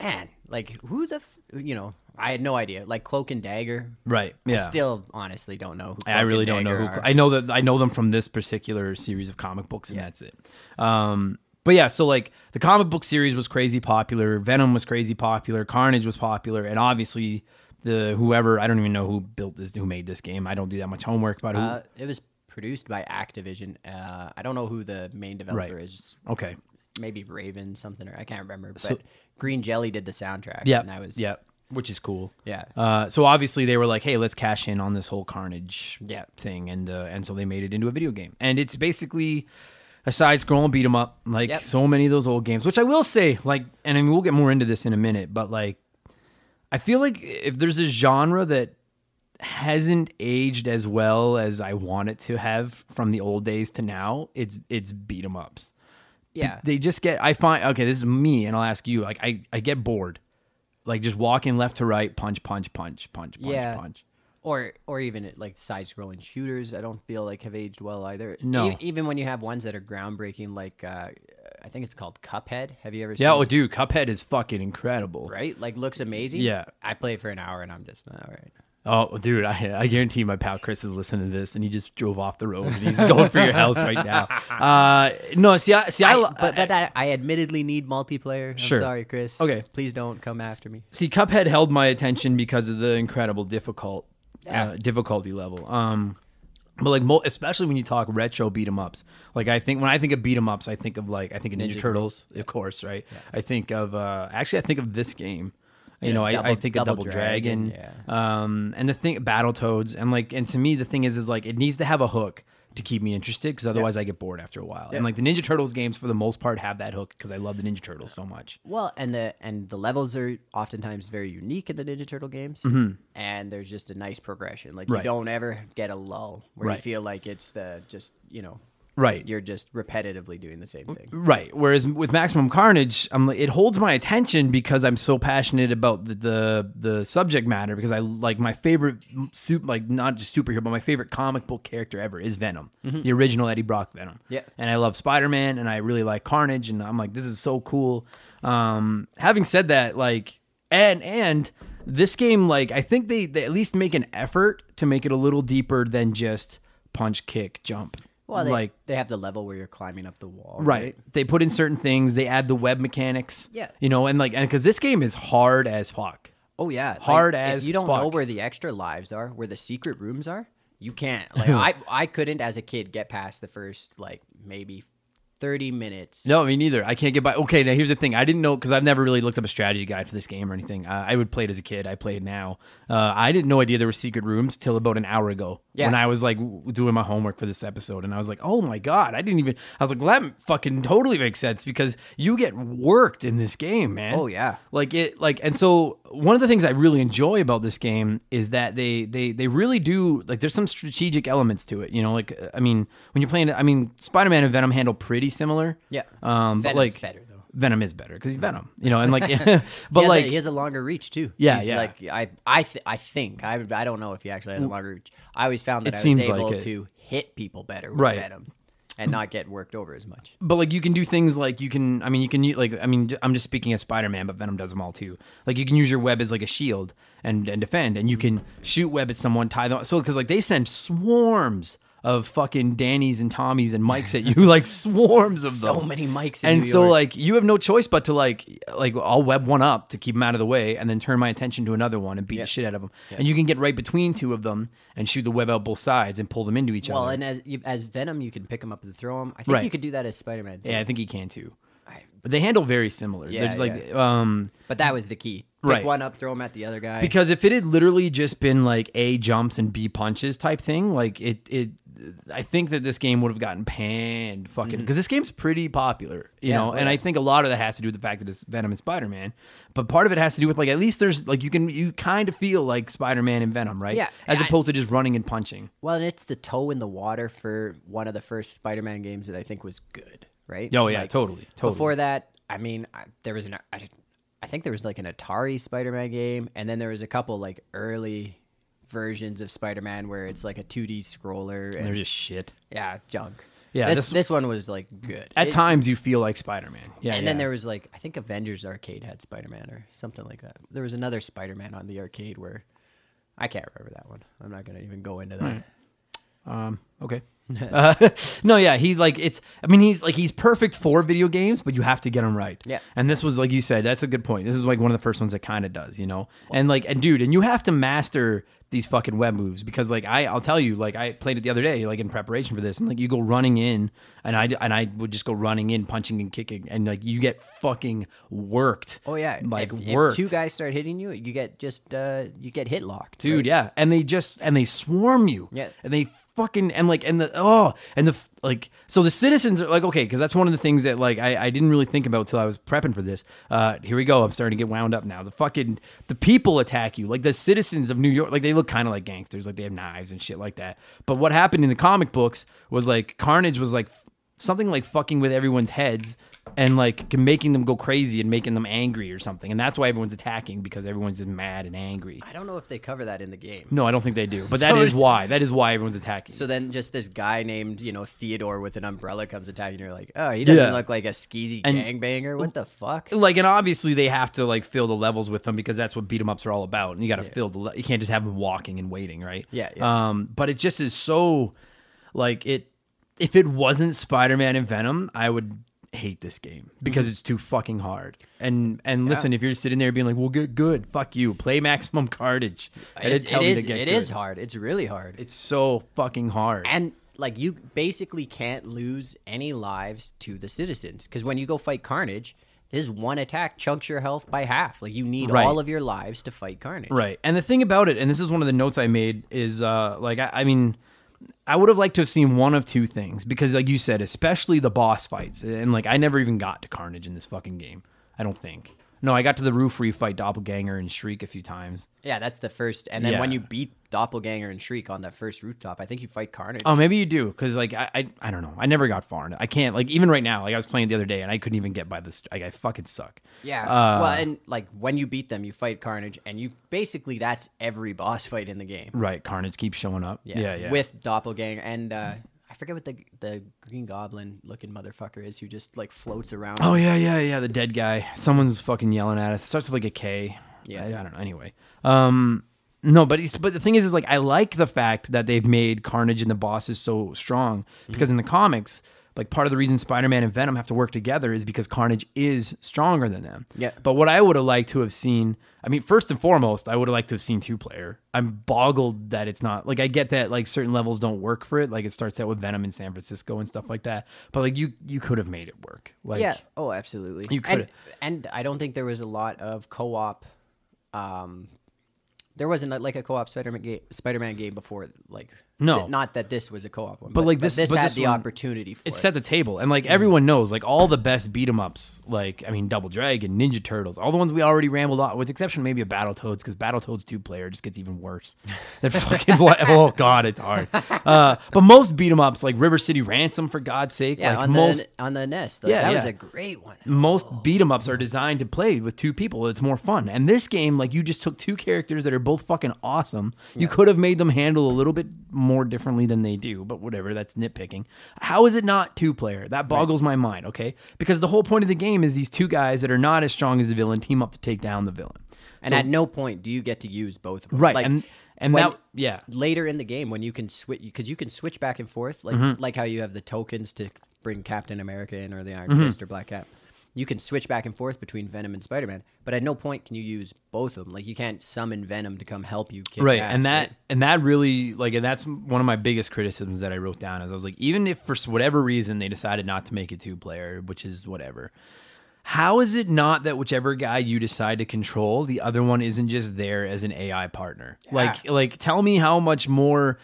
man, like who the, f-? you know, I had no idea. Like Cloak and Dagger, right. Yeah. I still honestly don't know. Who I really don't know who. Are. I know that I know them from this particular series of comic books, and that's it. Um, but yeah, so like the comic book series was crazy popular. Venom was crazy popular. Carnage was popular, and obviously the whoever I don't even know who built this, who made this game. I don't do that much homework about who. Uh, it was produced by Activision. Uh, I don't know who the main developer Right. is. okay. Maybe Raven something or I can't remember. But So- Green Jelly did the soundtrack. Yeah. and that was yeah. Which is cool. yeah. Uh, so obviously they were like, "Hey, let's cash in on this whole Carnage Yeah. thing," and uh, and so they made it into a video game, and it's basically a side-scrolling beat 'em up, like Yep. so many of those old games. Which I will say, like, and I mean, we'll get more into this in a minute, but like, I feel like if there's a genre that hasn't aged as well as I want it to have from the old days to now, it's it's beat 'em ups Yeah. they just get i find okay this is me and i'll ask you like i i get bored like just walking left to right punch punch punch punch punch Yeah. punch or or even like side scrolling shooters, I don't feel like have aged well either. No. E- even when you have ones that are groundbreaking, like uh, I think it's called Cuphead. Have you ever seen? yeah it? oh dude cuphead is fucking incredible right? Like looks amazing. Yeah. I play for an hour and I'm just all right. Oh dude I, I guarantee my pal chris is listening to this and he just drove off the road and he's going for your house right now uh no see i see i, I, but but I, I admittedly need multiplayer. I'm Sure. sorry, Chris. Okay. Please don't come after me. see cuphead held my attention because of the incredible difficult uh, difficulty level um but like mo- especially when you talk retro beat 'em ups like i think when i think of beat 'em ups i think of like i think of ninja, Ninja turtles of course right i think of uh actually i think of this game you know I, I think Double double dragon, Dragon, um and the thing battletoads and like and to me the thing is is like it needs to have a hook to keep me interested because otherwise i get bored after a while and like the ninja turtles games for the most part have that hook because i love the ninja turtles so much Well, and the and the levels are oftentimes very unique in the Ninja Turtle games, and there's just a nice progression. Like Mm-hmm. Right. you don't ever get a lull where you feel like it's the just you know right you're just repetitively doing the same thing. Right. Whereas with Maximum Carnage, I'm like, it holds my attention because I'm so passionate about the the, the subject matter. Because I like my favorite soup, like not just superhero, but my favorite comic book character ever is Venom, the original Eddie Brock Venom. Yeah. And I love Spider Man, and I really like Carnage, and I'm like, this is so cool. Um, having said that, like, and and this game, like, I think they they at least make an effort to make it a little deeper than just punch, kick, jump. Well, they, like they have the level where you're climbing up the wall, Right. They put in certain things. They add the web mechanics. Yeah. You know, and like, and because this game is hard as fuck. Oh yeah, Like, Hard as If you don't know where the extra lives are, where the secret rooms are, you can't. Like I, I couldn't as a kid get past the first like maybe thirty minutes. No, me neither. I can't get by. Okay, now here's the thing. I didn't know because I've never really looked up a strategy guide for this game or anything. Uh, I would play it as a kid. I play it now. Uh, I didn't know idea there were secret rooms till about an hour ago Yeah. when I was like doing my homework for this episode, and I was like, oh my god, I didn't even. I was like, well, that fucking totally makes sense because you get worked in this game, man. Oh, yeah. like it, like, and so one of the things I really enjoy about this game is that they they they really do like there's some strategic elements to it. You know, like I mean, when you're playing, I mean, Spider-Man and Venom handle pretty similar. Yeah. Um, but Venom's like better though. Venom is better because he's Venom, you know, and like, but he has a- like, he has a longer reach too. Yeah, He's yeah. Like I, I, th- I think I, I don't know if he actually has a longer reach. I always found that It I seems was able like to hit people better with Right. Venom, and not get worked over as much. but like you can do things like you can, I mean, you can like, I mean, I'm just speaking as Spider-Man, but Venom does them all too. Like you can use your web as like a shield and and defend, and you can shoot web at someone, tie them. So because like they send swarms of fucking Danny's and Tommy's and Mike's at you, like swarms of So them. So many Mikes in and New so York. like you have no choice but to like like I'll web one up to keep them out of the way and then turn my attention to another one and beat the shit out of them. And you can get right between two of them and shoot the web out both sides and pull them into each Well, other. Well, and as as Venom, you can pick them up and throw them. I think Right. you could do that as Spider-Man. Yeah, I think he can too. But they handle very similar. Yeah, There's like um but that was the key. Pick Right. one up, throw them at the other guy. because if it had literally just been like A jumps and B punches type thing, like it it I think that this game would have gotten panned fucking because this game's pretty popular, you Mm-hmm. Yeah, know, oh, and. I think a lot of that has to do with the fact that it's Venom and Spider Man, but part of it has to do with like at least there's like you can you kind of feel like Spider Man and Venom, right? Yeah, as I- opposed to just running and punching. well, and it's the toe in the water for one of the first Spider-Man games that I think was good. Right? Oh yeah, Like, totally, totally. Before that, I mean, I, there was an I, I think there was like an Atari Spider-Man game, and then there was a couple like early versions of Spider-Man where it's like a 2D scroller and they're just shit. yeah, junk. Yeah, this, this- this one was like good. At It- times you feel like Spider Man. Yeah, and then there was like I think Avengers Arcade had Spider-Man or something like that. There was another Spider-Man on the arcade where I can't remember that one. I'm not gonna even go into that. Um, okay. uh, no, yeah, he's like it's. I mean, he's like he's perfect for video games, but you have to get him right. Yeah. And this was like you said, that's a good point. This is like one of the first ones that kind of does, you know. And like, and dude, and you have to master these fucking web moves because like I, I'll tell you, like I played it the other day, like in preparation for this, and like you go running in, and I and I would just go running in, punching and kicking, and like you get fucking worked. Oh yeah, like if, worked. if two guys start hitting you, you get just uh you get hit locked, dude right? yeah and they just and they swarm you Yeah. and they fucking and like and the oh and the like so the citizens are like okay because that's one of the things that like I, I didn't really think about till i was prepping for this. Uh here we go. I'm starting to get wound up now. The fucking the people attack you. Like the citizens of new york like they look kind of like gangsters. Like they have knives and shit like that. But what happened in the comic books was like carnage was like something like fucking with everyone's heads and like making them go crazy and making them angry or something and that's why everyone's attacking because everyone's just mad and angry I don't know if they cover that in the game. no, I don't think they do. But that So- is why. That is why everyone's attacking. So then, just this guy named you know Theodore with an umbrella comes attacking. You're like, oh, he doesn't Yeah. look like a skeezy And- gangbanger. What the fuck? like, and obviously they have to like fill the levels with them because that's what beat 'em ups are all about. And you got to fill the. Le- you can't just have them walking and waiting, right? Yeah, yeah. Um, but it just is so, like it. If it wasn't Spider Man and Venom, I would hate this game because it's too fucking hard. And and listen, if you're sitting there being like, "Well, get good," fuck you. Play Maximum It, tell it is. to get It good. is hard. It's really hard. It's so fucking hard. and like you basically can't lose any lives to the citizens because when you go fight Carnage, his one attack chunks your health by half. Like you need Right. all of your lives to fight Carnage. Right. And the thing about it, and this is one of the notes I made, is uh like I, I mean I would have liked to have seen one of two things because like you said, especially the boss fights. And like I never even got to Carnage in this fucking game. I don't think. No, I got to the roof where you fight Doppelganger and Shriek a few times. Yeah, that's the first. And then when you beat Doppelganger and Shriek on that first rooftop, I think you fight Carnage. Oh, maybe you do, because like I, I, I don't know. I never got far. in it. I can't like even right now. Like I was playing the other day, and I couldn't even get by this. Like I fucking suck. Yeah. Uh, well, and like when you beat them, you fight Carnage, and you basically that's every boss fight in the game. Right, Carnage keeps showing up. Yeah. Yeah, yeah. With Doppelganger and uh, I forget what the the Green Goblin looking motherfucker is who just like floats around. Oh yeah, yeah, yeah. The dead guy. Someone's fucking yelling at us. It starts with like a K. Yeah. I, I don't know. Anyway, um, no, but he's, but the thing is, is like I like the fact that they've made Carnage and the bosses so strong because in the comics, like part of the reason Spider-Man and Venom have to work together is because Carnage is stronger than them. Yeah. But what I would have liked to have seen, I mean, first and foremost, I would have liked to have seen two player. I'm boggled that it's not like I get that like certain levels don't work for it. Like it starts out with Venom in San Francisco and stuff like that. But like you you could have made it work. Like yeah. Oh, absolutely. You coulda- and I don't think there was a lot of co-op. Um, there wasn't like a co-op Spider-Man game, Spider-Man game before. Like, No. not that this was a co-op one, But, like, this- this but had this the one- opportunity for it it. set the table and like everyone knows like all the best beat 'em ups like i mean double dragon ninja turtles all the ones we already rambled on with exception maybe of battletoads because battletoads two player just gets even worse that fucking oh god it's hard uh, but most beat 'em ups like river city ransom for god's sake yeah, like on most the on the NES. Like, Yeah, that was a great one. most beat 'em ups are designed to play with two people. It's more fun. And this game, like you just took two characters that are both fucking awesome. You could have made them handle a little bit more differently than they do, but whatever. That's nitpicking. How is it not two player? That boggles my mind. Okay, because the whole point of the game is these two guys that are not as strong as the villain team up to take down the villain. And So- at no point do you get to use both of them. right, Like, and and when- that yeah. later in the game when you can switch because you can switch back and forth like Mm-hmm. like how you have the tokens to bring Captain America in or the Iron Mm-hmm. Fist or Black Cat. You can switch back and forth between Venom and Spider Man, but at no point can you use both of them. Like you can't summon Venom to come help you. Kick right ass, and that right? and that really like and that's one of my biggest criticisms that i wrote down is i was like even if for whatever reason they decided not to make it two player which is whatever how is it not that whichever guy you decide to control the other one isn't just there as an ai partner like like tell me how much more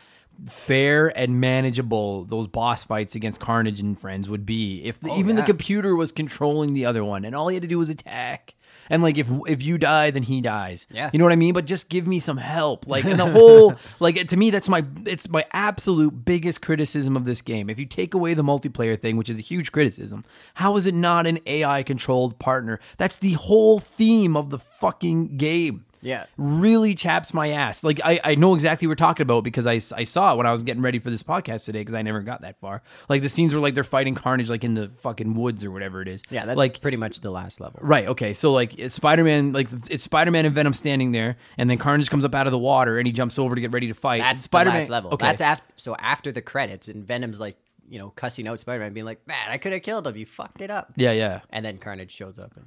fair and manageable those boss fights against carnage and friends would be if the, even the computer was controlling the other one and all he had to do was attack and like if if you die then he dies Yeah. you know what I mean? But just give me some help. Like and the whole like to me that's my it's my absolute biggest criticism of this game. If you take away the multiplayer thing, which is a huge criticism, how is it not an AI controlled partner? That's the whole theme of the fucking game. Yeah. Really chaps my ass. Like I, I know exactly what we're talking about because I, I saw it when I was getting ready for this podcast today because I never got that far. Like the scenes where like they're fighting Carnage like in the fucking woods or whatever it is. yeah, that's like pretty much the last level. Right. Okay. So like it's Spider-Man, like it's Spider-Man and Venom standing there, and then Carnage comes up out of the water and he jumps over to get ready to fight. That's Spider-Man. the last level. Okay. That's after. So after the credits, and Venom's like, you know, cussing out Spider Man, being like, "Man, I could have killed him. You fucked it up." yeah. Yeah. And then Carnage shows up. And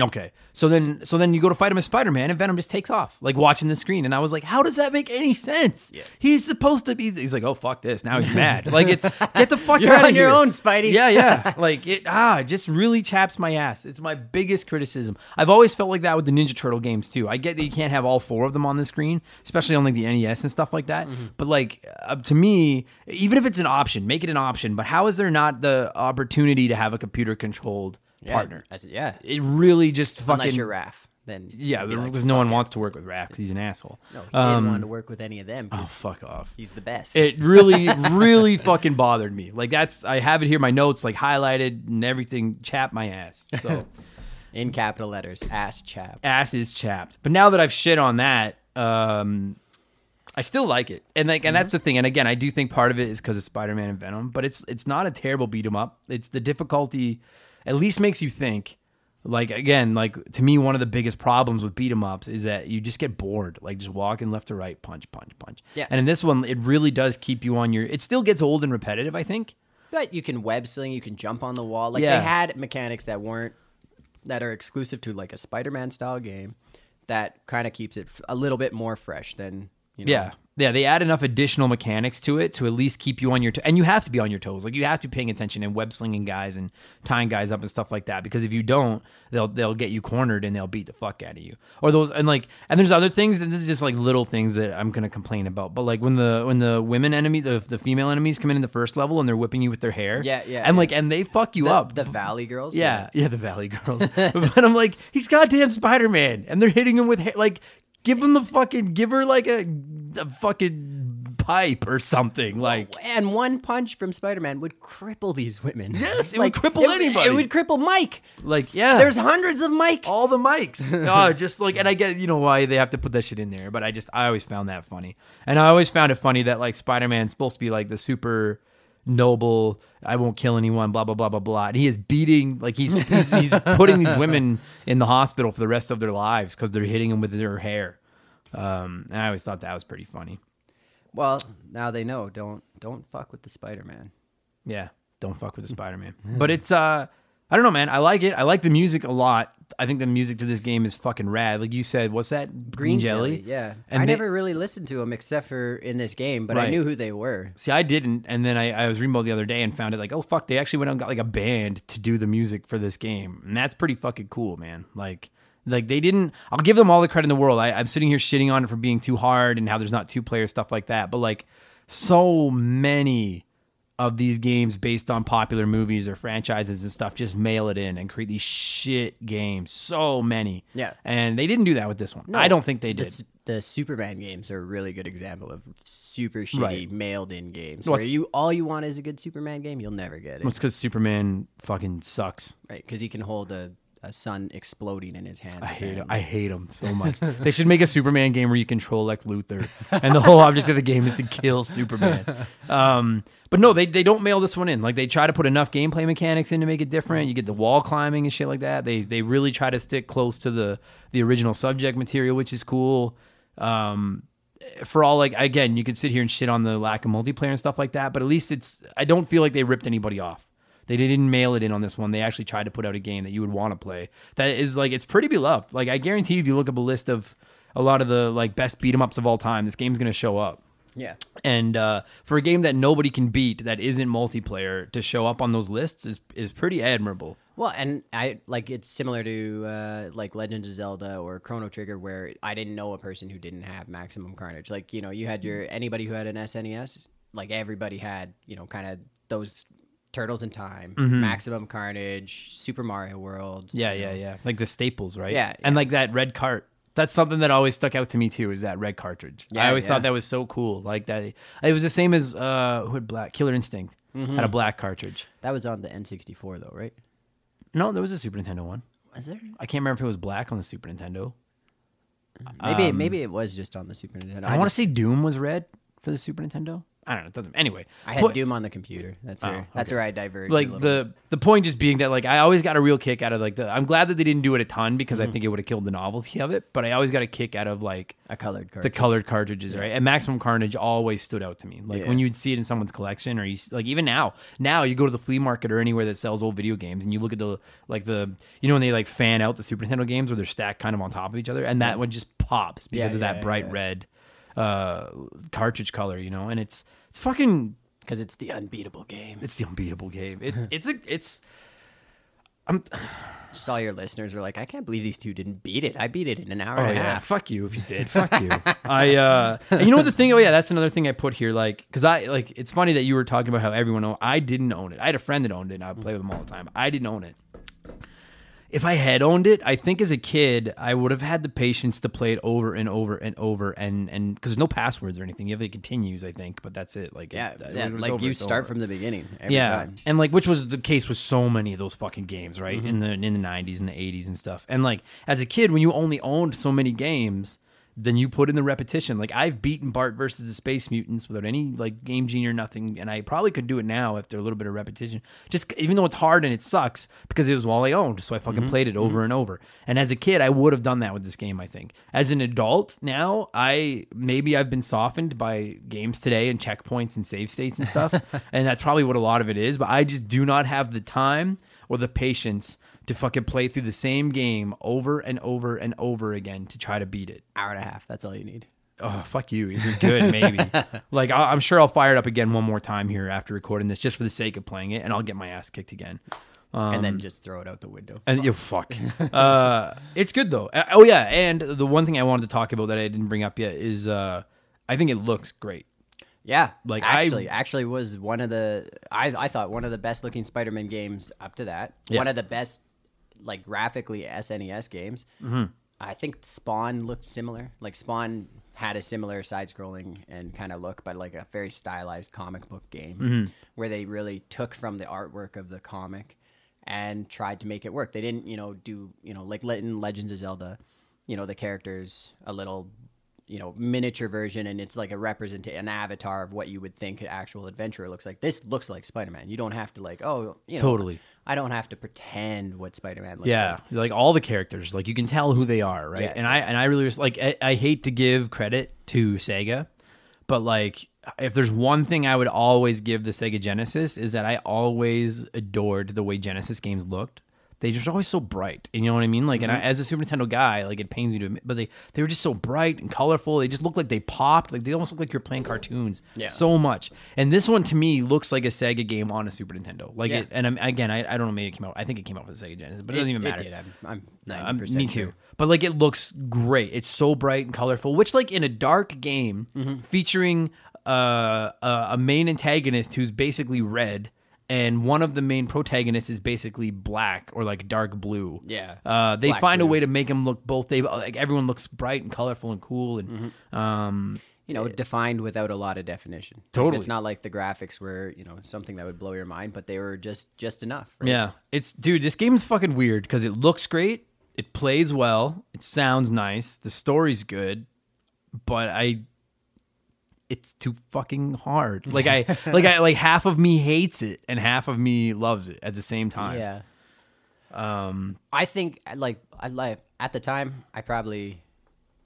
Okay. So then so then you go to fight him as Spider-Man and Venom just takes off, like watching the screen. And I was like, how does that make any sense? Yeah. He's supposed to be he's like, oh fuck this. Now he's mad. like it's get the fuck You're out on of your here. own, Spidey. Yeah, yeah. like it ah, it just really chaps my ass. It's my biggest criticism. I've always felt like that with the Ninja Turtle games too. I get that you can't have all four of them on the screen, especially on like the NES and stuff like that. Mm-hmm. But like uh, to me, even if it's an option, make it an option. But how is there not the opportunity to have a computer controlled Yeah, partner? I said, yeah. It really just fucking Unless you're Raph, then yeah, you'd like, because no one it." wants to work with Raph because he's an asshole. No, he didn't Um, want to work with any of them oh, fuck off. he's the best. It really, really fucking bothered me. Like that's I have it here, my notes like highlighted and everything. Chap my ass. So in capital letters, ass chap. ass is chapped. But now that I've shit on that, um, I still like it. And like, and that's the thing. And again, I do think part of it is because of Spider Man and Venom. But it's it's not a terrible beat 'em up. It's the difficulty. At least makes you think. Like again, like to me, one of the biggest problems with beat 'em ups is that you just get bored, like just walking left to right, punch, punch, punch. Yeah. And in this one, it really does keep you on your. It still gets old and repetitive, I think. But you can web sling, you can jump on the wall. Like Yeah. they had mechanics that weren't that are exclusive to like a Spider-Man style game that kind of keeps it f- a little bit more fresh than you know. Yeah. Yeah, they add enough additional mechanics to it to at least keep you on your to- and you have to be on your toes. Like you have to be paying attention and web slinging guys and tying guys up and stuff like that because if you don't, they'll they'll get you cornered and they'll beat the fuck out of you. Or those and like and there's other things and this is just like little things that I'm going to complain about. But like when the when the women enemy the the female enemies come in in the first level and they're whipping you with their hair. Yeah, yeah, And yeah. like and they fuck you The, up. the Valley Girls. Yeah, yeah, the Valley Girls. but I'm like, he's goddamn Spider Man, and they're hitting him with ha- like, give him the fucking, give her like a, a fucking pipe or something. Like, And one punch from Spider-Man would cripple these women. Yes, it would cripple anybody. It would cripple Mike. like yeah, There's hundreds of Mike. all the Mikes. oh, just like, and I get you know why they have to put that shit in there, but I just I always found that funny, and I always found it funny that like Spider Man's supposed to be like the super noble i won't kill anyone blah blah blah blah blah and he is beating like he's he's, he's putting these women in the hospital for the rest of their lives because they're hitting him with their hair um and i always thought that was pretty funny Well, now they know. Don't don't fuck with the Spider-Man. Yeah, don't fuck with the Spider Man. but it's uh, I don't know, man. I like it. I like the music a lot. I think the music to this game is fucking rad. Like you said, what's that? Green jelly. Yeah. And I they- never really listened to them except for in this game, but I knew who they were. See, I didn't, and then I, I was reading about the other day and found it like, oh fuck, they actually went out and got like a band to do the music for this game, and that's pretty fucking cool, man. Like, like they didn't. I'll give them all the credit in the world. I, I'm sitting here shitting on it for being too hard and how there's not two player stuff like that, but like so many of these games based on popular movies or franchises and stuff just mail it in and create these shit games. So many. Yeah. And they didn't do that with this one. No, I don't think they did. s- The, Superman games are a really good example of super shitty Right. mailed in games. Well, where you all you want is a good Superman game, you'll never get it. It's because Superman fucking sucks. right? Because he can hold a, a sun exploding in his hand. I hate him. I hate him so much. they should make a Superman game where you control Lex Luthor, and the whole object of the game is to kill Superman. Um, but no, they they don't mail this one in. Like they try to put enough gameplay mechanics in to make it different. You get the wall climbing and shit like that. They they really try to stick close to the the original subject material, which is cool. Um, for all like again, you could sit here and shit on the lack of multiplayer and stuff like that, but at least it's I don't feel like they ripped anybody off. They didn't mail it in on this one. They actually tried to put out a game that you would want to play. That is like it's pretty beloved. Like I guarantee you, if you look up a list of a lot of the like best beat 'em ups of all time, this game's gonna show up. Yeah. And uh, for a game that nobody can beat, that isn't multiplayer, to show up on those lists is is pretty admirable. Well, and I like it's similar to uh, like Legends of Zelda or Chrono Trigger, where I didn't know a person who didn't have Maximum Carnage. Like you know, you had your anybody who had an SNES, like everybody had you know kind of those Turtles in Time, Maximum Carnage, Super Mario World. Yeah, yeah, yeah. Like the staples, right? Yeah, And like that red cart. That's something that always stuck out to me too. Is that red cartridge? Yeah, I always yeah. thought that was so cool. Like that. It was the same as uh, who had black Killer Instinct had a black cartridge. That was on the N64 though, right? No, there was a Super Nintendo one. Was there? I can't remember if it was black on the Super Nintendo. Maybe maybe it was just on the Super Nintendo. Um, I, want to say Doom was red for the Super Nintendo. I don't know. It doesn't. Anyway, I had Doom on the computer. That's where that's okay. where I diverged. like a little the the point just being that like I always got a real kick out of like the. I'm glad that they didn't do it a ton because I think it would have killed the novelty of it. But I always got a kick out of like a colored card. the colored cartridges, right? And Maximum Carnage always stood out to me. Like Yeah. when you'd see it in someone's collection, or you like even now, now you go to the flea market or anywhere that sells old video games, and you look at the like the you know when they like fan out the Super Nintendo games where they're stacked kind of on top of each other, and that one just pops because Yeah, of that bright yeah. red uh cartridge color, you know, and it's it's fucking because it's the unbeatable game. it's the unbeatable game. It, it's a it's Just all your listeners are like, I can't believe these two didn't beat it. I beat it in an hour Oh and a yeah, half. fuck you if you did. Fuck you. I uh, and you know what the thing? Oh yeah, that's another thing I put here. Like, cause I like it's funny that you were talking about how everyone. Owned, I didn't own it. I had a friend that owned it, and I would play with them all the time. I didn't own it. If I had owned it, I think as a kid I would have had the patience to play it over and over and over and and because there's no passwords or anything. You have it continues, I think, but that's it. Like Yeah, it- yeah, it's like over, you start over from the beginning every yeah, time. and like which was the case with so many of those fucking games, right? Mm-hmm. In the in the nineties and the eighties and stuff. And like as a kid, when you only owned so many games, then you put in the repetition. Like I've beaten Bart versus the Space Mutants without any like game genie or nothing, and I probably could do it now after a little bit of repetition. Just even though it's hard and it sucks because it was all I owned, so I fucking Mm-hmm. played it over and over. And as a kid, I would have done that with this game. I think. As an adult now, I maybe I've been softened by games today and checkpoints and save states and stuff, and that's probably what a lot of it is. But I just do not have the time or the patience to fucking play through the same game over and over and over again to try to beat it. Hour and a half. That's all you need. Oh fuck you! You're good, maybe. like I- I'm sure I'll fire it up again one more time here after recording this, just for the sake of playing it, and I'll get my ass kicked again. and Um, then just throw it out the window. And you fuck. uh, it's good though. Uh, oh yeah, and the one thing I wanted to talk about that I didn't bring up yet is uh, I think it looks great. Yeah, Like, I- actually, actually was one of the I I thought one of the best looking Spider-Man games up to that. Yeah. One of the best, like graphically SNES games. Mm-hmm. I think Spawn looked similar. Like Spawn had a similar side-scrolling and kind of look, but like a very stylized comic book game Mm-hmm. where they really took from the artwork of the comic and tried to make it work. They didn't, you know, do you know like in Legends of Zelda, you know, the characters a little you know miniature version and it's like a represent an avatar of what you would think an actual adventurer looks like this looks like spider-man you don't have to like oh you know Totally. I don't have to pretend what spider-man looks Yeah, like Yeah, like all the characters, like you can tell who they are, right? Yeah. and I and I really like. I, I hate to give credit to Sega, but like if there's one thing I would always give the Sega Genesis is that I always adored the way Genesis games looked. They just always so bright, and you know what I mean. Like, and Mm-hmm. I, as a Super Nintendo guy, like it pains me to admit, but they they were just so bright and colorful. They just looked like they popped. Like they almost look like you're playing cartoons. Yeah. so much. And this one to me looks like a Sega game on a Super Nintendo. Like Yeah. it, and I'm, again, I, I don't know. Maybe it came out. I think it came out for the Sega Genesis, but it, doesn't even matter. did. i'm, I'm 90% Um, me too. sure. But like it looks great. It's so bright and colorful. Which like in a dark game Mm-hmm. featuring uh, a, a main antagonist who's basically red, and one of the main protagonists is basically black or like dark blue. Yeah. Uh, they Black find a way to make him look both. They like everyone looks bright and colorful and cool and Mm-hmm. um you know defined without a lot of definition Like, Totally. it's not like the graphics were you know something that would blow your mind but they were just just enough right? Yeah, it's dude. This game's fucking weird because it looks great, it plays well, it sounds nice, the story's good, but I, it's too fucking hard. Like I, like I, like half of me hates it and half of me loves it at the same time. Yeah. Um. I think like I like at the time I probably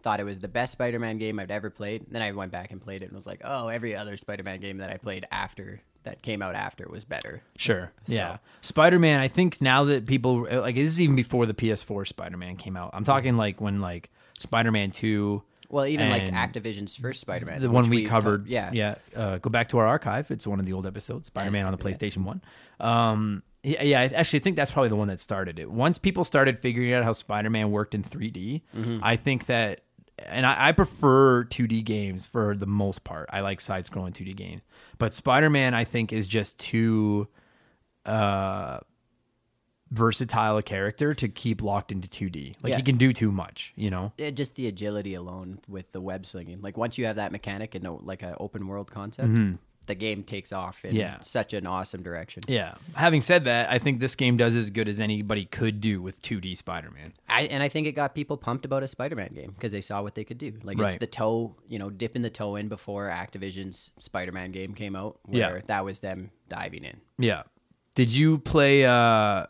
thought it was the best Spider-Man game I'd ever played. Then I went back and played it and was like, oh, every other Spider-Man game that I played after that came out after was better. Sure. Yeah. Spider Man. I think now that people like this is even before the PS4 Spider Man came out. I'm talking like when like Spider Man Two. Well, even like Activision's first Spider-Man, the one we covered. yeah, yeah. Uh, go back to our archive. It's one of the old episodes. Spider Man on the PlayStation One. Um, yeah, yeah. I actually think that's probably the one that started it. Once people started figuring out how Spider Man worked in 3D, Mm-hmm. I think that, and I, I prefer 2D games for the most part. I like side scrolling 2D games, but Spider Man I think is just too. Uh, versatile a character to keep locked into 2D. Like Yeah. he can do too much, you know. Yeah, just the agility alone with the web swinging. Like once you have that mechanic and no, like an open world concept, Mm-hmm. the game takes off in Yeah. such an awesome direction. Yeah. Having said that, I think this game does as good as anybody could do with 2D Spider-Man. I, and I think it got people pumped about a Spider-Man game because they saw what they could do. Like it's the toe, you know, dipping the toe in before Activision's Spider-Man game came out, Yeah. that was them diving in. Yeah. Did you play uh,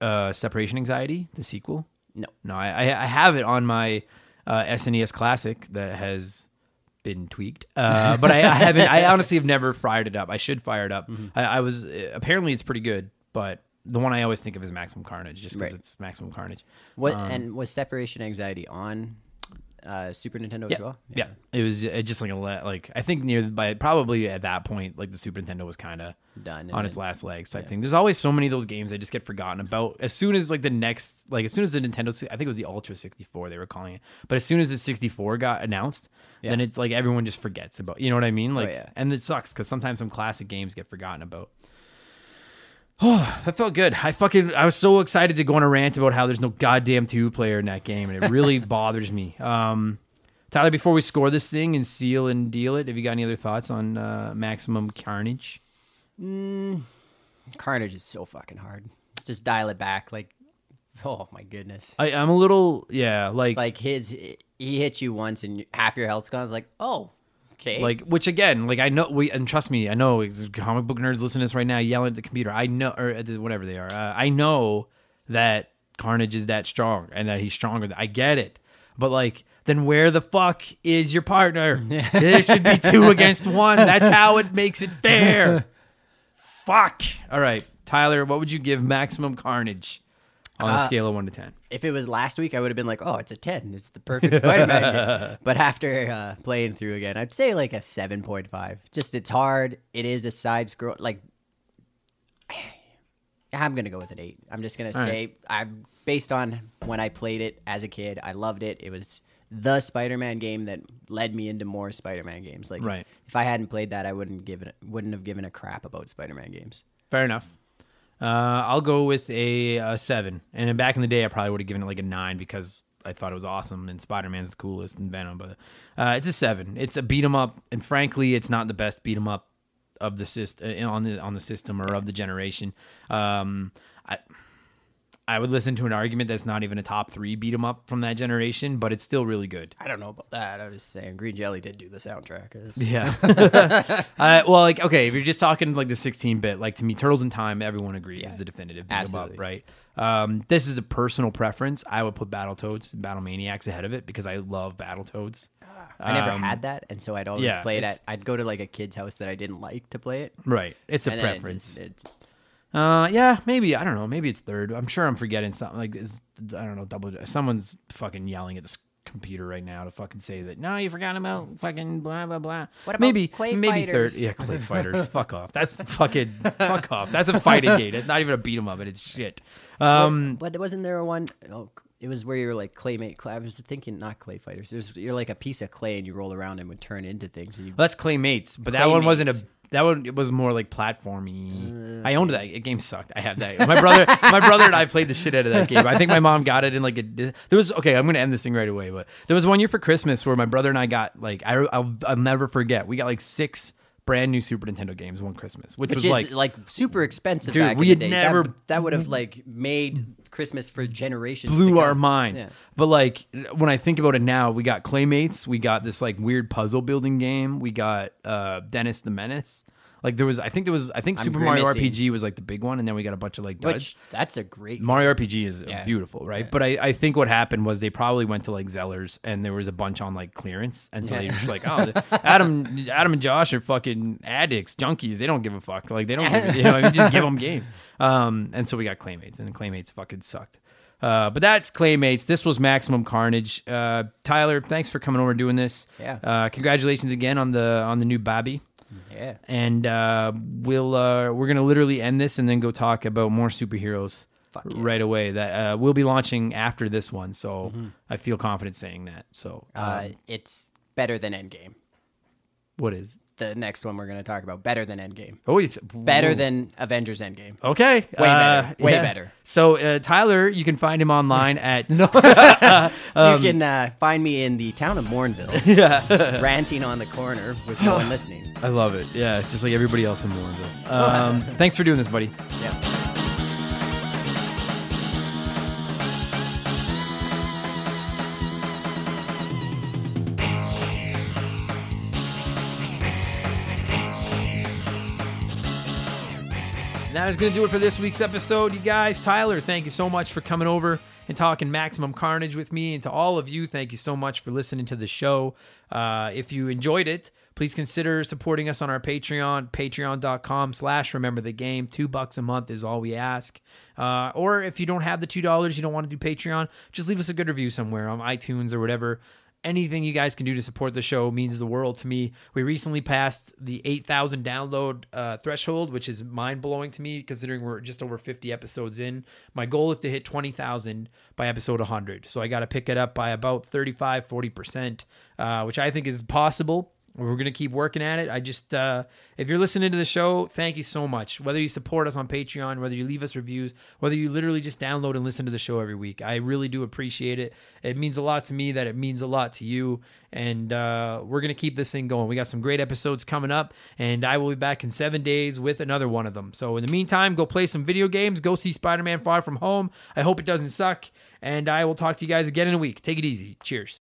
uh, Separation Anxiety, the sequel? No, No, I, I have it on my uh, SNES Classic that has been tweaked, uh, but I, I haven't. I honestly have never fired it up. I should fire it up. I, I was uh, apparently it's pretty good, but the one I always think of is Maximum Carnage, just because Right. it's Maximum Carnage. what Um, and was separation anxiety on uh, Super Nintendo Yeah, as well? yeah. It was just like a le- like I think near by probably at that point like the Super Nintendo was kind of done on its then- last legs type thing. There's always so many of those games that just get forgotten about as soon as like the next like as soon as the Nintendo I think it was the Ultra 64 they were calling it. But as soon as the 64 got announced, then it's like everyone just forgets about. You know what I mean? Like yeah. and it sucks cuz sometimes some classic games get forgotten about. Oh, that felt good. I fucking I was so excited to go on a rant about how there's no goddamn two player in that game and it really bothers me. Um Tyler, before we score this thing and seal and deal it, have you got any other thoughts on uh, Maximum Carnage? Carnage is so fucking hard. Just dial it back, like, oh my goodness. I, I'm a little, yeah, like, like, Like his, he hit you once and half your health's gone. It's like, oh, okay. which again, like, I know, we, and trust me, I know comic book nerds listening to this right now, yelling at the computer. I know, or whatever they are. Uh, I know that Carnage is that strong and that he's stronger. I get it, but like, then where the fuck is your partner? there should be two against one. That's how it makes it fair. fuck. All right, Tyler, what would you give Maximum Carnage on a Uh, scale of one to ten? if it was last week, I would have been like, oh, it's a 10. It's the perfect Spider-Man game. But after uh, playing through again, I'd say like a 7.5. Just it's hard. It is a side scroll. Like, I'm going to go with an 8. I'm just going to All say, I'm based on when I played it as a kid, I loved it. It was the Spider-Man game that led me into more Spider-Man games. Like, Right. if I hadn't played that, I wouldn't give it, wouldn't have given a crap about Spider-Man games. Fair enough. Uh, I'll go with a, uh seven. And back in the day, I probably would have given it like a nine because I thought it was awesome and Spider Man's the coolest and Venom. But uh, it's a seven. It's a beat 'em up, and frankly, it's not the best beat 'em up of the system on the on the system or of the generation. Um, I I would listen to an argument that's not even a top three beat 'em up from that generation, but it's still really good. I don't know about that. I was just saying, Green Jelly did do the soundtrack. Yeah. uh, well, like, okay, if you're just talking like the 16 bit, like to me, Turtles in Time, everyone agrees Yeah. is the definitive beat 'em up, right? Um, this is a personal preference. I would put Battletoads and Battle Maniacs ahead of it because I love Battletoads. I never Um, had that, and so I'd always yeah, play it at. I'd go to like a kid's house that I didn't like to play it. Right. It's a then it preference. just- it just- Uh, yeah, maybe. I don't know. Maybe it's third. I'm sure I'm forgetting something. Like, is, I don't know. Double. Someone's fucking yelling at this computer right now to fucking say that. No, you forgot about fucking blah blah blah. What about maybe Clay maybe Fighters? third? Yeah, clay fighters. fuck off. That's fucking fuck off. That's a fighting game. It's not even a beat 'em up. It's shit. Um, but wasn't there a one oh it was where you were like claymate. Clay, I was thinking not clay fighters. There's you're like a piece of clay and you roll around and would turn into things. And you, that's Claymates, but that one wasn't a. Claymates. That one it was more like platformy. Uh, I owned that. Game sucked. I have that. My brother, my brother and I played the shit out of that game. I think my mom got it in like a. There was okay. I'm gonna end this thing right away. But there was one year for Christmas where my brother and I got like I I'll, I'll never forget. We got like six brand new Super Nintendo games one Christmas, which, which was like like, super expensive. Dude, back we in the had day. never- that, that would have like made Christmas for generations. blew our minds. Yeah. But like when I think about it now, we got Claymates, we got this like weird puzzle building game, we got uh Dennis the Menace. Like there was, I think there was, I think I'm Super Mario grimacing. RPG was like the big one, and then we got a bunch of like duds. Which that's a great. Mario RPG is Yeah. beautiful, right? But I, I think what happened was they probably went to like Zellers and there was a bunch on like clearance, and so they Yeah. were just like, oh, Adam, Adam and Josh are fucking addicts, junkies. They don't give a fuck. Like they don't, give a, you know, you just give them games. Um, and so we got Claymates, and Claymates fucking sucked. Uh, but that's Claymates. This was Maximum Carnage. Uh, Tyler, thanks for coming over and doing this. Yeah. Uh, congratulations again on the on the new Bobby yeah. and uh, we'll uh, we're gonna literally end this and then go talk about more superheroes Fuck yeah. right away that uh, we'll be launching after this one. So I feel confident saying that. So uh, Uh, it's better than Endgame. what is the next one we're going to talk about. Better than Endgame. Oh, he's Better than Avengers Endgame. Okay. Way uh, better. Way better. So uh, Tyler, you can find him online at no. you can uh, find me in the town of Mournville, yeah. ranting on the corner with no one listening. I love it. Yeah, just like everybody else in Warrenville. Um, thanks for doing this, buddy. Yeah. That is going to do it for this week's episode, you guys. Tyler, thank you so much for coming over and talking Maximum Carnage with me. And to all of you, thank you so much for listening to the show. Uh, if you enjoyed it, please consider supporting us on our Patreon, patreon.com slash remember the game. Two bucks a month is all we ask. Uh, or if you don't have the $2, you don't want to do Patreon, just leave us a good review somewhere on iTunes or whatever anything you guys can do to support the show means the world to me. We recently passed the 8,000 download uh, threshold, which is mind blowing to me considering we're just over 50 episodes in. My goal is to hit 20,000 by episode 100. So I got to pick it up by about 35, 40%, uh, which I think is possible. We're going to keep working at it. I just, uh, if you're listening to the show, thank you so much. Whether you support us on Patreon, whether you leave us reviews, whether you literally just download and listen to the show every week, I really do appreciate it. It means a lot to me that it means a lot to you. And uh, we're going to keep this thing going. We got some great episodes coming up, and I will be back in seven days with another one of them. So in the meantime, go play some video games, go see Spider Man Far From Home. I hope it doesn't suck. And I will talk to you guys again in a week. Take it easy. Cheers.